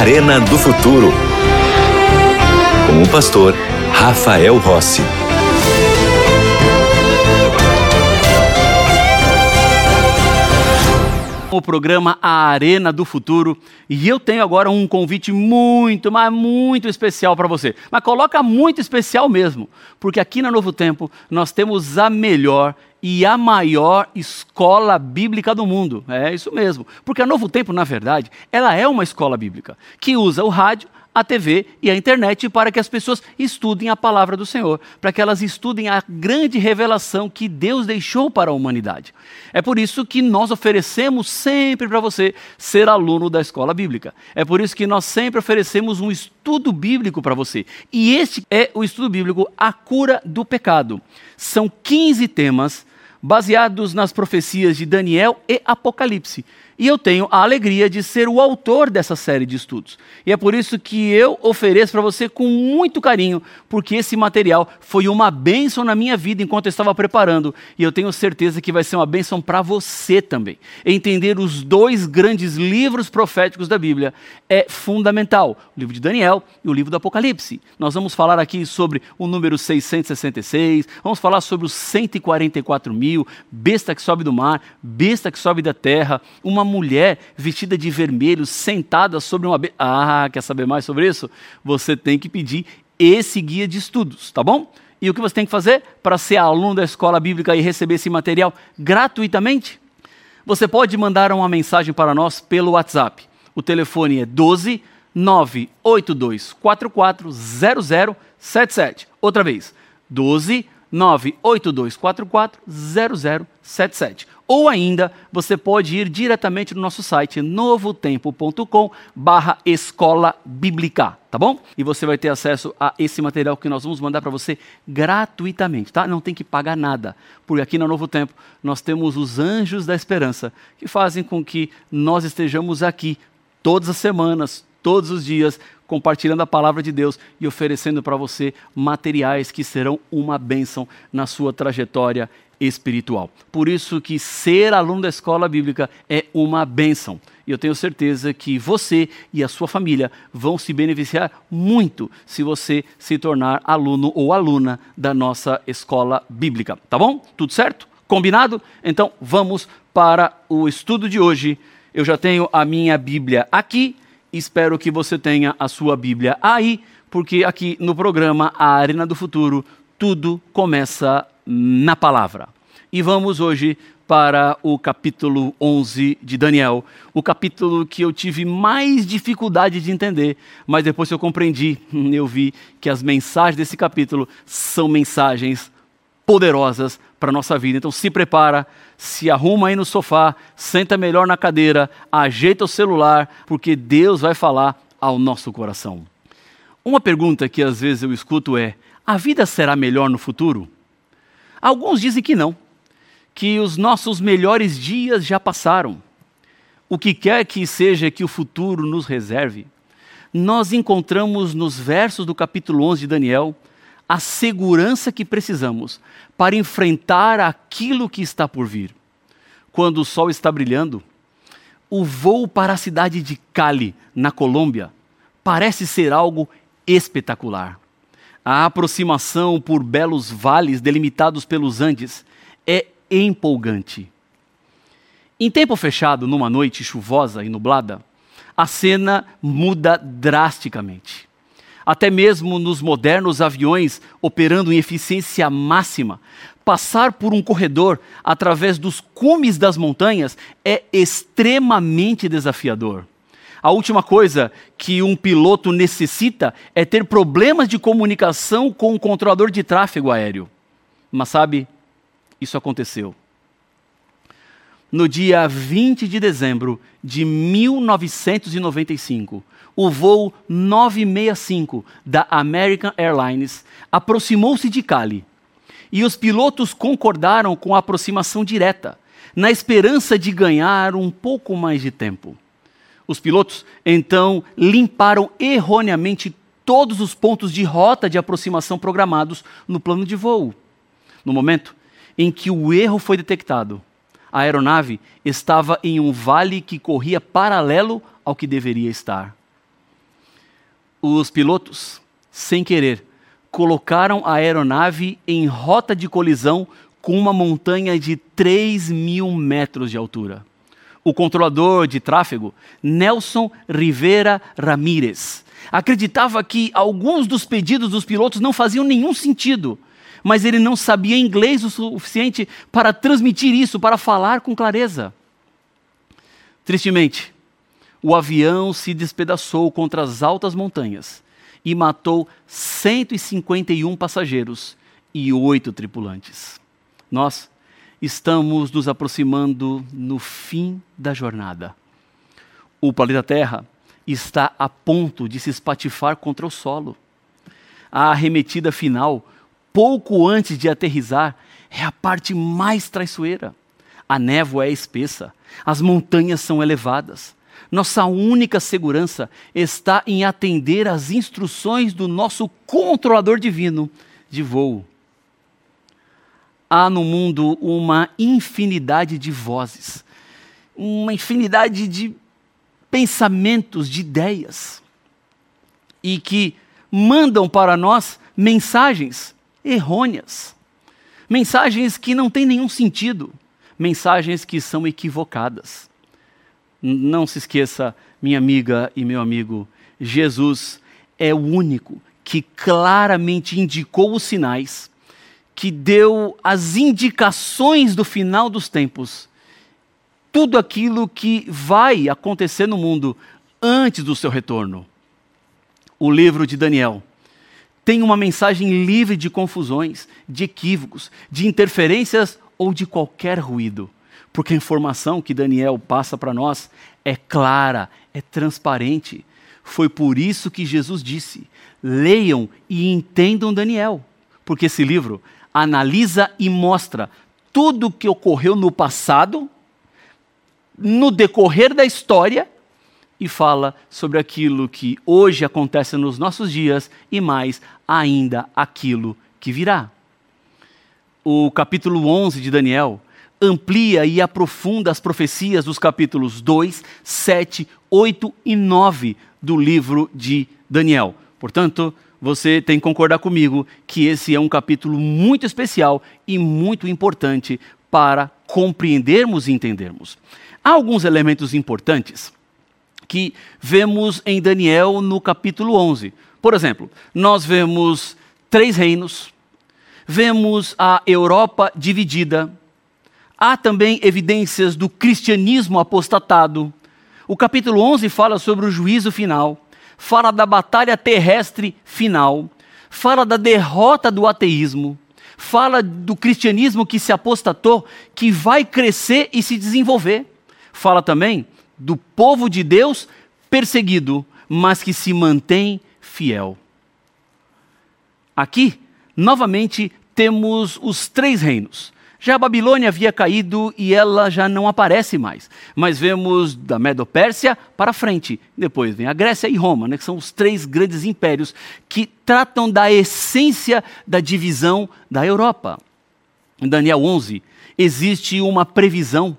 Arena do Futuro. Com o pastor Rafael Rossi. o programa A Arena do Futuro e eu tenho agora um convite muito, mas muito especial para você. Mas coloca muito especial mesmo, porque aqui na Novo Tempo nós temos a melhor e a maior escola bíblica do mundo. É isso mesmo. Porque a Novo Tempo, na verdade, ela é uma escola bíblica que usa o rádio, a TV e a internet para que as pessoas estudem a palavra do Senhor, para que elas estudem a grande revelação que Deus deixou para a humanidade. É por isso que nós oferecemos sempre para você ser aluno da escola bíblica. É por isso que nós sempre oferecemos um estudo bíblico para você. E este é o estudo bíblico A Cura do Pecado. São 15 temas baseados nas profecias de Daniel e Apocalipse e eu tenho a alegria de ser o autor dessa série de estudos. E é por isso que eu ofereço para você com muito carinho, porque esse material foi uma bênção na minha vida enquanto eu estava preparando, e eu tenho certeza que vai ser uma bênção para você também. Entender os dois grandes livros proféticos da Bíblia é fundamental: o livro de Daniel e o livro do Apocalipse. Nós vamos falar aqui sobre o número 666, vamos falar sobre os 144 mil, besta que sobe do mar, besta que sobe da terra, uma mulher vestida de vermelho, sentada sobre uma. Be... Ah, quer saber mais sobre isso? Você tem que pedir esse guia de estudos, tá bom? E o que você tem que fazer para ser aluno da escola bíblica e receber esse material gratuitamente? Você pode mandar uma mensagem para nós pelo WhatsApp. O telefone é 12 982 44 0077. Outra vez, 12 982 44 0077 ou ainda você pode ir diretamente no nosso site novotempo.com barra escola bíblica, tá bom? E você vai ter acesso a esse material que nós vamos mandar para você gratuitamente, tá? Não tem que pagar nada, porque aqui no Novo Tempo nós temos os anjos da esperança que fazem com que nós estejamos aqui todas as semanas, todos os dias, compartilhando a palavra de Deus e oferecendo para você materiais que serão uma bênção na sua trajetória espiritual. Por isso que ser aluno da escola bíblica é uma bênção. E eu tenho certeza que você e a sua família vão se beneficiar muito se você se tornar aluno ou aluna da nossa escola bíblica. Tá bom? Tudo certo? Combinado? Então vamos para o estudo de hoje. Eu já tenho a minha Bíblia aqui. Espero que você tenha a sua Bíblia aí, porque aqui no programa A Arena do Futuro tudo começa na palavra. E vamos hoje para o capítulo 11 de Daniel, o capítulo que eu tive mais dificuldade de entender, mas depois que eu compreendi, eu vi que as mensagens desse capítulo são mensagens poderosas para a nossa vida. Então se prepara, se arruma aí no sofá, senta melhor na cadeira, ajeita o celular, porque Deus vai falar ao nosso coração. Uma pergunta que às vezes eu escuto é: a vida será melhor no futuro? Alguns dizem que não, que os nossos melhores dias já passaram. O que quer que seja que o futuro nos reserve, nós encontramos nos versos do capítulo 11 de Daniel a segurança que precisamos para enfrentar aquilo que está por vir. Quando o sol está brilhando, o voo para a cidade de Cali, na Colômbia, parece ser algo espetacular. A aproximação por belos vales delimitados pelos Andes é empolgante. Em tempo fechado, numa noite chuvosa e nublada, a cena muda drasticamente. Até mesmo nos modernos aviões operando em eficiência máxima, passar por um corredor através dos cumes das montanhas é extremamente desafiador. A última coisa que um piloto necessita é ter problemas de comunicação com o controlador de tráfego aéreo. Mas sabe, isso aconteceu. No dia 20 de dezembro de 1995, o voo 965 da American Airlines aproximou-se de Cali e os pilotos concordaram com a aproximação direta, na esperança de ganhar um pouco mais de tempo. Os pilotos então limparam erroneamente todos os pontos de rota de aproximação programados no plano de voo. No momento em que o erro foi detectado, a aeronave estava em um vale que corria paralelo ao que deveria estar. Os pilotos, sem querer, colocaram a aeronave em rota de colisão com uma montanha de 3 mil metros de altura. O controlador de tráfego, Nelson Rivera Ramírez, acreditava que alguns dos pedidos dos pilotos não faziam nenhum sentido, mas ele não sabia inglês o suficiente para transmitir isso, para falar com clareza. Tristemente, o avião se despedaçou contra as altas montanhas e matou 151 passageiros e oito tripulantes. Nós estamos nos aproximando no fim da jornada. O planeta Terra está a ponto de se espatifar contra o solo. A arremetida final, pouco antes de aterrizar, é a parte mais traiçoeira. A névoa é espessa, as montanhas são elevadas. Nossa única segurança está em atender às instruções do nosso controlador divino de voo. Há no mundo uma infinidade de vozes, uma infinidade de pensamentos, de ideias, e que mandam para nós mensagens errôneas, mensagens que não têm nenhum sentido, mensagens que são equivocadas. Não se esqueça, minha amiga e meu amigo, Jesus é o único que claramente indicou os sinais, que deu as indicações do final dos tempos tudo aquilo que vai acontecer no mundo antes do seu retorno. O livro de Daniel tem uma mensagem livre de confusões, de equívocos, de interferências ou de qualquer ruído, porque a informação que Daniel passa para nós é clara, é transparente. Foi por isso que Jesus disse: leiam e entendam Daniel, porque esse livro analisa e mostra tudo o que ocorreu no passado no decorrer da história e fala sobre aquilo que hoje acontece nos nossos dias e mais ainda aquilo que virá. O capítulo 11 de Daniel amplia e aprofunda as profecias dos capítulos 2, 7, 8 e 9 do livro de Daniel. Portanto, você tem que concordar comigo que esse é um capítulo muito especial e muito importante para compreendermos e entendermos. Há alguns elementos importantes que vemos em Daniel no capítulo 11. Por exemplo, nós vemos três reinos, vemos a Europa dividida, há também evidências do cristianismo apostatado. O capítulo 11 fala sobre o juízo final, fala da batalha terrestre final, fala da derrota do ateísmo, fala do cristianismo que se apostatou, que vai crescer e se desenvolver fala também do povo de Deus perseguido, mas que se mantém fiel. Aqui, novamente, temos os três reinos. Já a Babilônia havia caído e ela já não aparece mais. Mas vemos da Medo-Pérsia para frente. Depois vem a Grécia e Roma, né, que são os três grandes impérios que tratam da essência da divisão da Europa. Em Daniel 11, existe uma previsão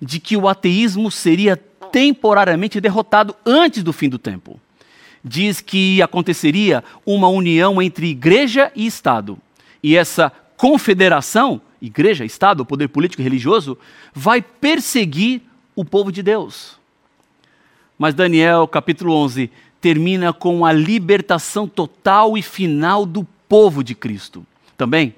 de que o ateísmo seria temporariamente derrotado antes do fim do tempo. Diz que aconteceria uma união entre igreja e Estado. E essa confederação, igreja, Estado, poder político e religioso, vai perseguir o povo de Deus. Mas Daniel, capítulo 11, termina com a libertação total e final do povo de Cristo. Também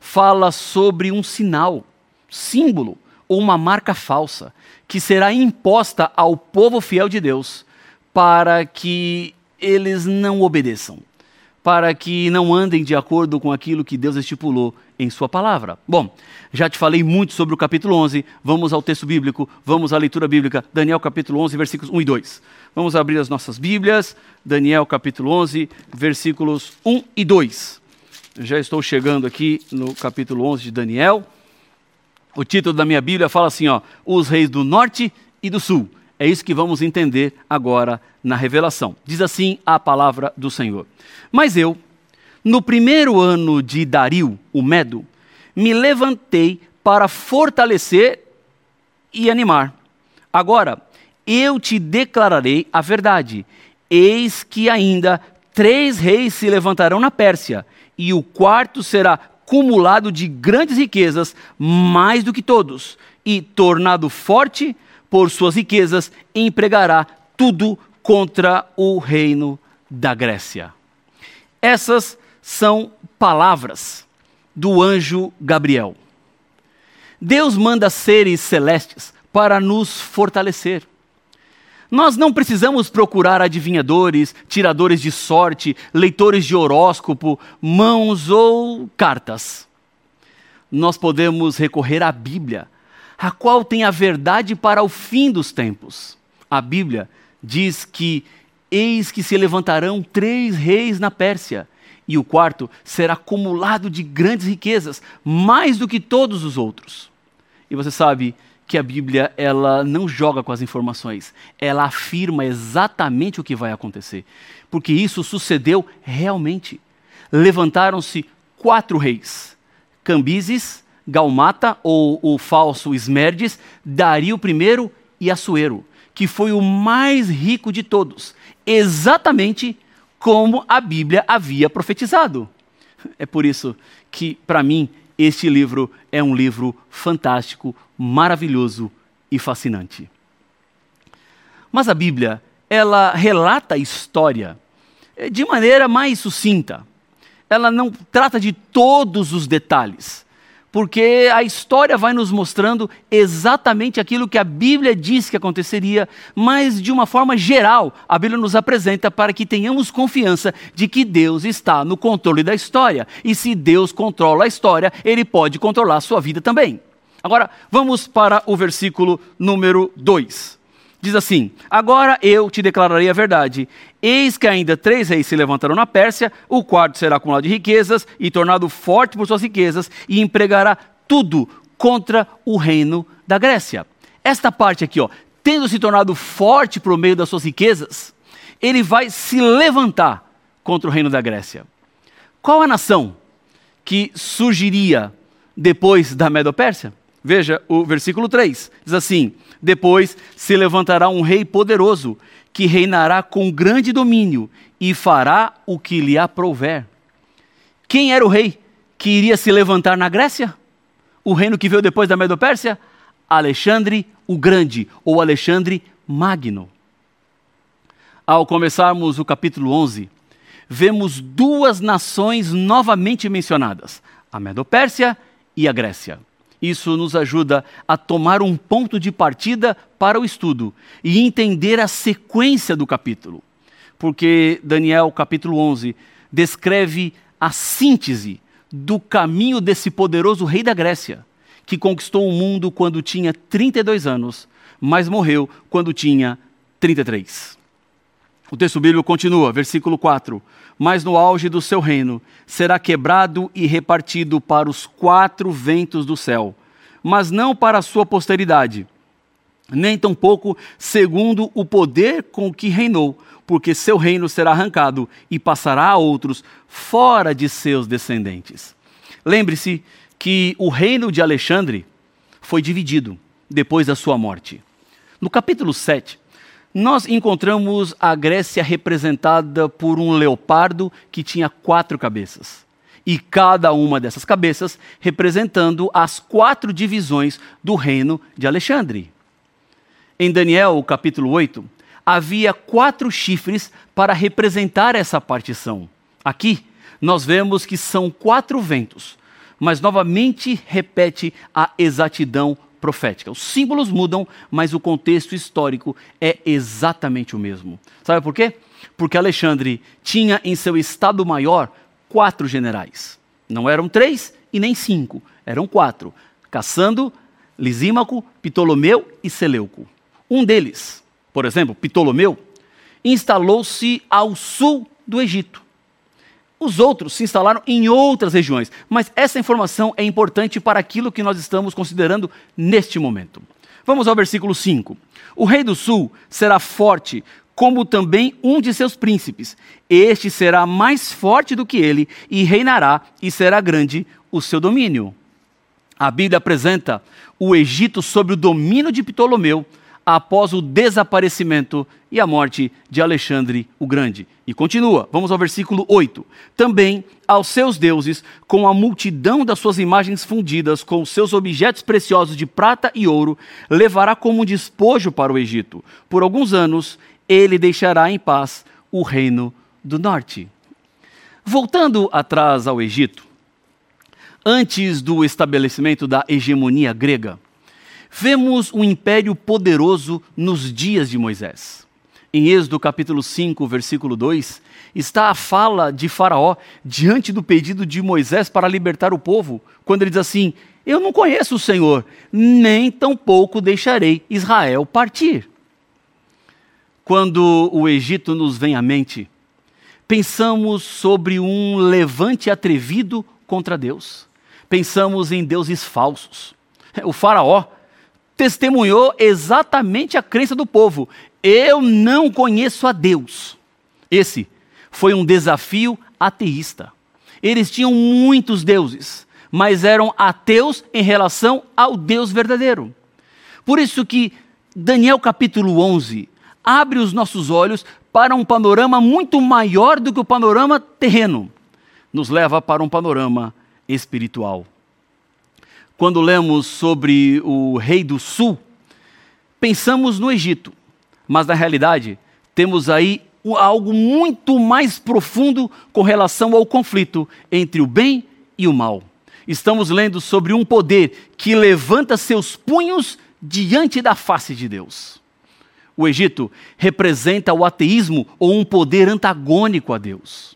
fala sobre um sinal, símbolo ou uma marca falsa que será imposta ao povo fiel de Deus para que eles não obedeçam, para que não andem de acordo com aquilo que Deus estipulou em Sua palavra. Bom, já te falei muito sobre o capítulo 11, vamos ao texto bíblico, vamos à leitura bíblica, Daniel capítulo 11, versículos 1 e 2. Vamos abrir as nossas Bíblias, Daniel capítulo 11, versículos 1 e 2. Já estou chegando aqui no capítulo 11 de Daniel. O título da minha Bíblia fala assim, ó, os reis do norte e do sul. É isso que vamos entender agora na revelação. Diz assim a palavra do Senhor. Mas eu, no primeiro ano de Dario, o Medo, me levantei para fortalecer e animar. Agora, eu te declararei a verdade. Eis que ainda três reis se levantarão na Pérsia, e o quarto será cumulado de grandes riquezas, mais do que todos, e tornado forte por suas riquezas, empregará tudo contra o reino da Grécia. Essas são palavras do anjo Gabriel. Deus manda seres celestes para nos fortalecer. Nós não precisamos procurar adivinhadores, tiradores de sorte, leitores de horóscopo, mãos ou cartas. Nós podemos recorrer à Bíblia, a qual tem a verdade para o fim dos tempos. A Bíblia diz que eis que se levantarão três reis na Pérsia, e o quarto será acumulado de grandes riquezas, mais do que todos os outros. E você sabe que a Bíblia ela não joga com as informações, ela afirma exatamente o que vai acontecer, porque isso sucedeu realmente. Levantaram-se quatro reis: Cambises, Galmata ou o falso Esmerdes, Dario I e Assuero, que foi o mais rico de todos, exatamente como a Bíblia havia profetizado. É por isso que, para mim, este livro é um livro fantástico, maravilhoso e fascinante. Mas a Bíblia, ela relata a história eh, de maneira mais sucinta. Ela não trata de todos os detalhes porque a história vai nos mostrando exatamente aquilo que a Bíblia diz que aconteceria, mas de uma forma geral, a Bíblia nos apresenta para que tenhamos confiança de que Deus está no controle da história. E se Deus controla a história, ele pode controlar a sua vida também. Agora, vamos para o versículo número 2. Diz assim: Agora eu te declararei a verdade. Eis que ainda três reis se levantarão na Pérsia, o quarto será acumulado de riquezas e tornado forte por suas riquezas, e empregará tudo contra o reino da Grécia. Esta parte aqui, ó, tendo se tornado forte por meio das suas riquezas, ele vai se levantar contra o reino da Grécia. Qual a nação que surgiria depois da Medo-Pérsia? Veja o versículo 3. Diz assim: Depois se levantará um rei poderoso, que reinará com grande domínio e fará o que lhe aprouver. Quem era o rei que iria se levantar na Grécia? O reino que veio depois da Medo-Pérsia? Alexandre o Grande, ou Alexandre Magno. Ao começarmos o capítulo 11, vemos duas nações novamente mencionadas: a Medo-Pérsia e a Grécia. Isso nos ajuda a tomar um ponto de partida para o estudo e entender a sequência do capítulo. Porque Daniel, capítulo 11, descreve a síntese do caminho desse poderoso rei da Grécia, que conquistou o mundo quando tinha 32 anos, mas morreu quando tinha 33. O texto bíblico continua, versículo 4 mas no auge do seu reino será quebrado e repartido para os quatro ventos do céu, mas não para a sua posteridade, nem tampouco segundo o poder com que reinou, porque seu reino será arrancado e passará a outros fora de seus descendentes. Lembre-se que o reino de Alexandre foi dividido depois da sua morte. No capítulo 7, nós encontramos a Grécia representada por um leopardo que tinha quatro cabeças. E cada uma dessas cabeças representando as quatro divisões do reino de Alexandre. Em Daniel, capítulo 8, havia quatro chifres para representar essa partição. Aqui, nós vemos que são quatro ventos, mas novamente repete a exatidão profética. Os símbolos mudam, mas o contexto histórico é exatamente o mesmo. Sabe por quê? Porque Alexandre tinha em seu estado maior quatro generais. Não eram três e nem cinco, eram quatro: Cassando, Lisímaco, Ptolomeu e Seleuco. Um deles, por exemplo, Ptolomeu, instalou-se ao sul do Egito. Os outros se instalaram em outras regiões, mas essa informação é importante para aquilo que nós estamos considerando neste momento. Vamos ao versículo 5. O rei do sul será forte, como também um de seus príncipes. Este será mais forte do que ele, e reinará, e será grande o seu domínio. A Bíblia apresenta o Egito sob o domínio de Ptolomeu, após o desaparecimento e a morte de Alexandre o Grande. E continua, vamos ao versículo 8. Também aos seus deuses, com a multidão das suas imagens fundidas, com os seus objetos preciosos de prata e ouro, levará como despojo para o Egito. Por alguns anos, ele deixará em paz o reino do norte. Voltando atrás ao Egito, antes do estabelecimento da hegemonia grega, vemos um império poderoso nos dias de Moisés. Em Êxodo capítulo 5, versículo 2, está a fala de Faraó diante do pedido de Moisés para libertar o povo, quando ele diz assim: Eu não conheço o Senhor, nem tampouco deixarei Israel partir. Quando o Egito nos vem à mente, pensamos sobre um levante atrevido contra Deus pensamos em deuses falsos. O Faraó testemunhou exatamente a crença do povo: eu não conheço a Deus. Esse foi um desafio ateísta. Eles tinham muitos deuses, mas eram ateus em relação ao Deus verdadeiro. Por isso que Daniel capítulo 11 abre os nossos olhos para um panorama muito maior do que o panorama terreno. Nos leva para um panorama espiritual. Quando lemos sobre o rei do sul, pensamos no Egito, mas na realidade temos aí algo muito mais profundo com relação ao conflito entre o bem e o mal. Estamos lendo sobre um poder que levanta seus punhos diante da face de Deus. O Egito representa o ateísmo ou um poder antagônico a Deus.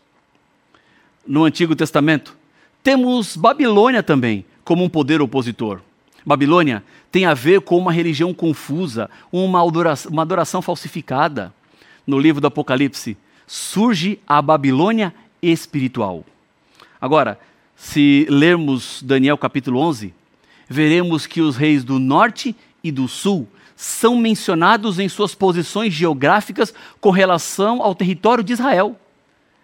No Antigo Testamento, temos Babilônia também, como um poder opositor. Babilônia tem a ver com uma religião confusa, uma adoração, uma adoração falsificada. No livro do Apocalipse, surge a Babilônia espiritual. Agora, se lermos Daniel capítulo 11, veremos que os reis do norte e do sul são mencionados em suas posições geográficas com relação ao território de Israel.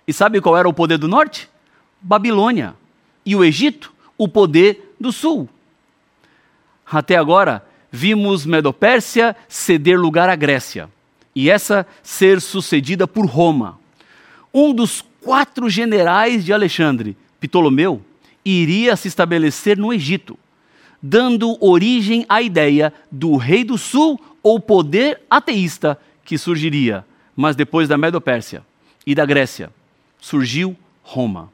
E sabe qual era o poder do norte? Babilônia e o Egito o poder do sul. Até agora, vimos Medopérsia ceder lugar à Grécia e essa ser sucedida por Roma. Um dos quatro generais de Alexandre, Ptolomeu, iria se estabelecer no Egito, dando origem à ideia do rei do sul ou poder ateísta que surgiria. Mas depois da Medopérsia e da Grécia, surgiu Roma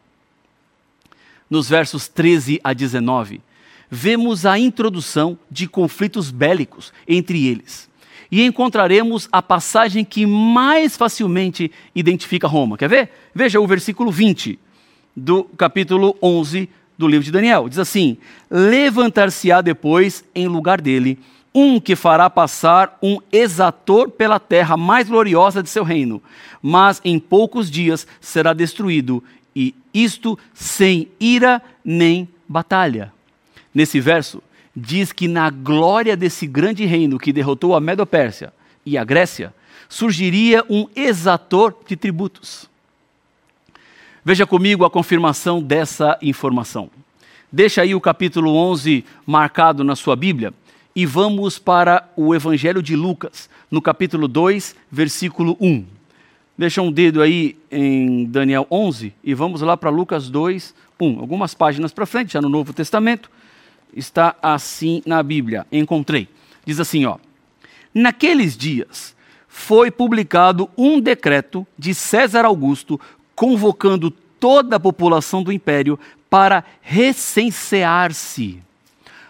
nos versos 13 a 19, vemos a introdução de conflitos bélicos entre eles. E encontraremos a passagem que mais facilmente identifica Roma. Quer ver? Veja o versículo 20 do capítulo 11 do livro de Daniel. Diz assim: Levantar-se-á depois em lugar dele um que fará passar um exator pela terra mais gloriosa de seu reino, mas em poucos dias será destruído e isto sem ira nem batalha. Nesse verso, diz que na glória desse grande reino que derrotou a Medo-Pérsia e a Grécia, surgiria um exator de tributos. Veja comigo a confirmação dessa informação. Deixa aí o capítulo 11 marcado na sua Bíblia e vamos para o Evangelho de Lucas, no capítulo 2, versículo 1. Deixa um dedo aí em Daniel 11 e vamos lá para Lucas 2, 1. Algumas páginas para frente, já no Novo Testamento, está assim na Bíblia. Encontrei. Diz assim, ó: Naqueles dias foi publicado um decreto de César Augusto convocando toda a população do império para recensear-se.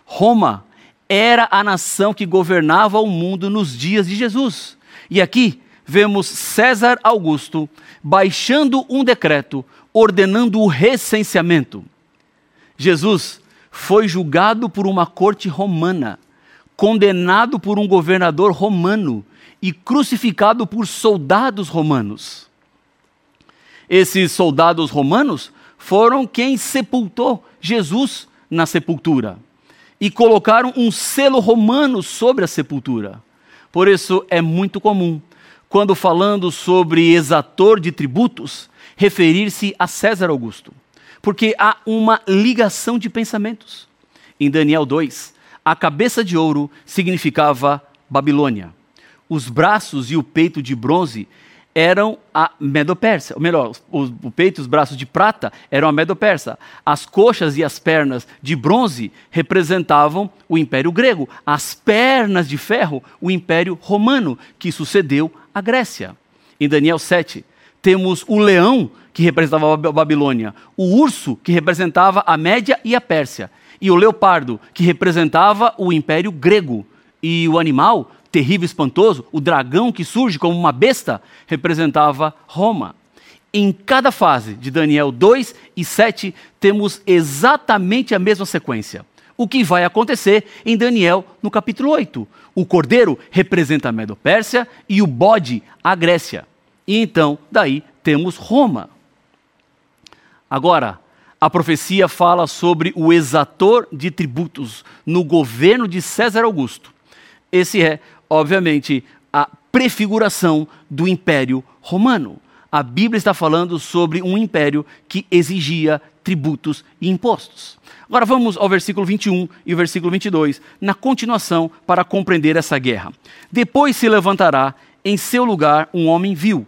Roma era a nação que governava o mundo nos dias de Jesus. E aqui vemos César Augusto baixando um decreto ordenando o recenseamento. Jesus foi julgado por uma corte romana, condenado por um governador romano e crucificado por soldados romanos. Esses soldados romanos foram quem sepultou Jesus na sepultura e colocaram um selo romano sobre a sepultura. Por isso é muito comum quando falando sobre exator de tributos, referir-se a César Augusto, porque há uma ligação de pensamentos. Em Daniel 2, a cabeça de ouro significava Babilônia. Os braços e o peito de bronze eram a Medo-Persa. Ou melhor, o peito e os braços de prata eram a Medo-Persa. As coxas e as pernas de bronze representavam o Império Grego. As pernas de ferro, o Império Romano, que sucedeu a Grécia. Em Daniel 7, temos o leão, que representava a Babilônia, o urso, que representava a Média e a Pérsia, e o leopardo, que representava o Império Grego. E o animal, terrível espantoso, o dragão que surge como uma besta, representava Roma. Em cada fase de Daniel 2 e 7, temos exatamente a mesma sequência. O que vai acontecer em Daniel no capítulo 8. O cordeiro representa a Medo-Pérsia e o bode a Grécia. E então, daí temos Roma. Agora, a profecia fala sobre o exator de tributos no governo de César Augusto. Esse é obviamente, a prefiguração do Império Romano. A Bíblia está falando sobre um império que exigia tributos e impostos. Agora vamos ao versículo 21 e o versículo 22, na continuação, para compreender essa guerra. Depois se levantará em seu lugar um homem vil,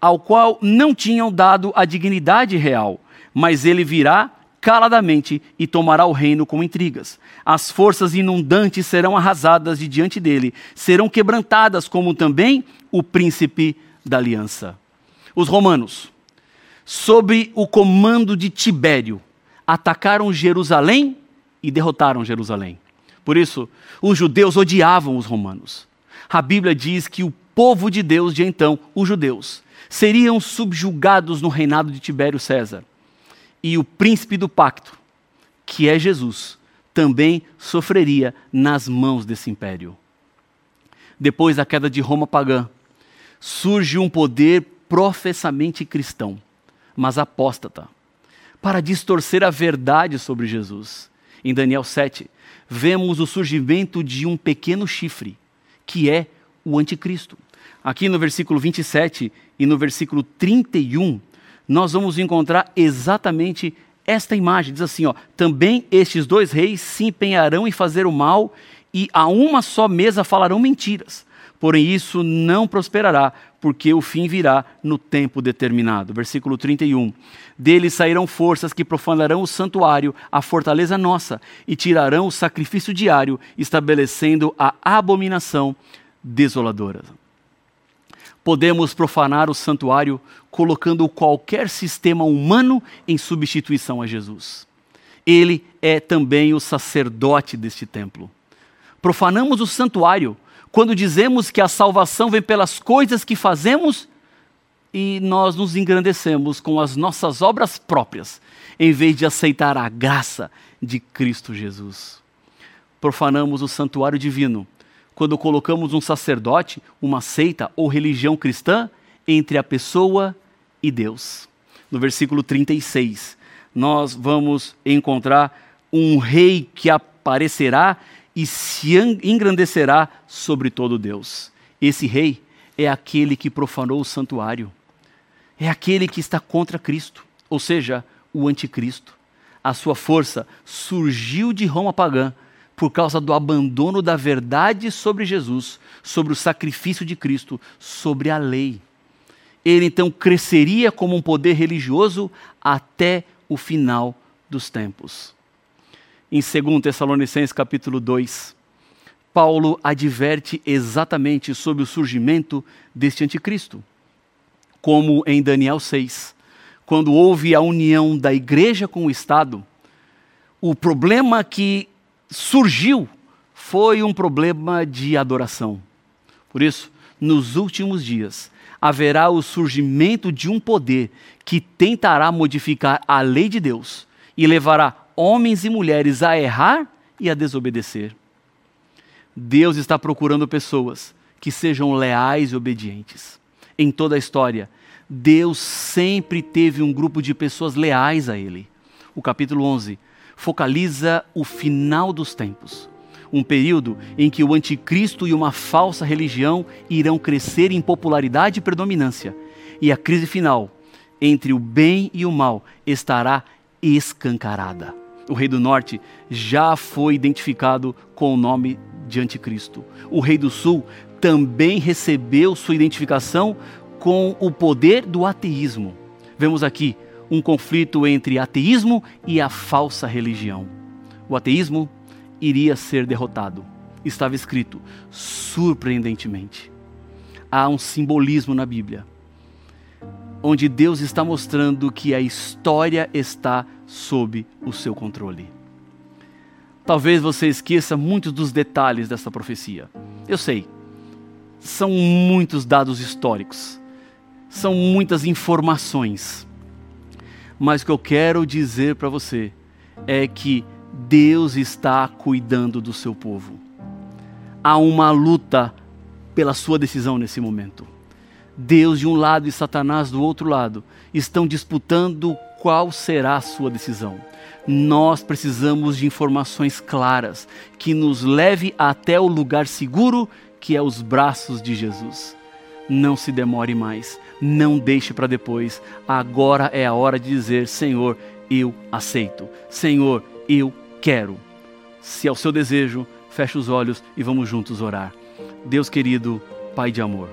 ao qual não tinham dado a dignidade real, mas ele virá caladamente e tomará o reino com intrigas. As forças inundantes serão arrasadas de diante dele, serão quebrantadas, como também o príncipe da aliança. Os romanos, sob o comando de Tibério, atacaram Jerusalém e derrotaram Jerusalém. Por isso, os judeus odiavam os romanos. A Bíblia diz que o povo de Deus de então, os judeus, seriam subjugados no reinado de Tibério César e o príncipe do pacto, que é Jesus, também sofreria nas mãos desse império. Depois da queda de Roma pagã, surge um poder professamente cristão, mas apóstata, para distorcer a verdade sobre Jesus. Em Daniel 7, vemos o surgimento de um pequeno chifre, que é o anticristo. Aqui no versículo 27 e no versículo 31, nós vamos encontrar exatamente esta imagem. Diz assim: ó, também estes dois reis se empenharão em fazer o mal e a uma só mesa falarão mentiras. Porém, isso não prosperará, porque o fim virá no tempo determinado. Versículo 31. Deles sairão forças que profanarão o santuário, a fortaleza nossa, e tirarão o sacrifício diário, estabelecendo a abominação desoladora podemos profanar o santuário colocando qualquer sistema humano em substituição a Jesus. Ele é também o sacerdote deste templo. Profanamos o santuário quando dizemos que a salvação vem pelas coisas que fazemos e nós nos engrandecemos com as nossas obras próprias, em vez de aceitar a graça de Cristo Jesus. Profanamos o santuário divino quando colocamos um sacerdote, uma seita ou religião cristã entre a pessoa e Deus. No versículo 36, nós vamos encontrar um rei que aparecerá e se engrandecerá sobre todo Deus. Esse rei é aquele que profanou o santuário, é aquele que está contra Cristo, ou seja, o anticristo. A sua força surgiu de Roma pagã por causa do abandono da verdade sobre Jesus, sobre o sacrifício de Cristo, sobre a lei. Ele então cresceria como um poder religioso até o final dos tempos. Em 2 Tessalonicenses capítulo 2, Paulo adverte exatamente sobre o surgimento deste anticristo. Como em Daniel 6, quando houve a união da igreja com o Estado, o problema que surgiu foi um problema de adoração. Por isso, nos últimos dias, haverá o surgimento de um poder que tentará modificar a lei de Deus e levará homens e mulheres a errar e a desobedecer. Deus está procurando pessoas que sejam leais e obedientes. Em toda a história, Deus sempre teve um grupo de pessoas leais a Ele. O capítulo 11 focaliza o final dos tempos. Um período em que o anticristo e uma falsa religião irão crescer em popularidade e predominância. E a crise final entre o bem e o mal estará escancarada. O rei do norte já foi identificado com o nome de anticristo. O rei do sul também recebeu sua identificação com o poder do ateísmo. Vemos aqui um conflito entre ateísmo e a falsa religião. O ateísmo iria ser derrotado. Estava escrito, surpreendentemente. Há um simbolismo na Bíblia, onde Deus está mostrando que a história está sob o seu controle. Talvez você esqueça muitos dos detalhes dessa profecia. Eu sei, são muitos dados históricos, são muitas informações. Mas o que eu quero dizer para você é que Deus está cuidando do seu povo. Há uma luta pela sua decisão nesse momento. Deus de um lado e Satanás do outro lado estão disputando qual será a sua decisão. Nós precisamos de informações claras que nos leve até o lugar seguro que é os braços de Jesus. Não se demore mais, não deixe para depois. Agora é a hora de dizer: Senhor, eu aceito. Senhor, eu quero. Se é o seu desejo, feche os olhos e vamos juntos orar. Deus querido, Pai de amor.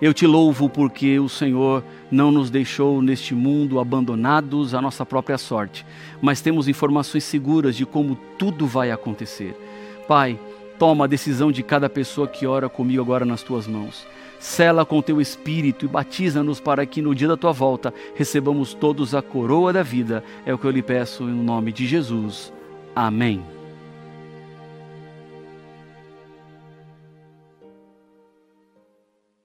Eu te louvo porque o Senhor não nos deixou neste mundo abandonados à nossa própria sorte, mas temos informações seguras de como tudo vai acontecer. Pai, toma a decisão de cada pessoa que ora comigo agora nas tuas mãos. Sela com teu espírito e batiza-nos para que no dia da tua volta recebamos todos a coroa da vida. É o que eu lhe peço em nome de Jesus. Amém.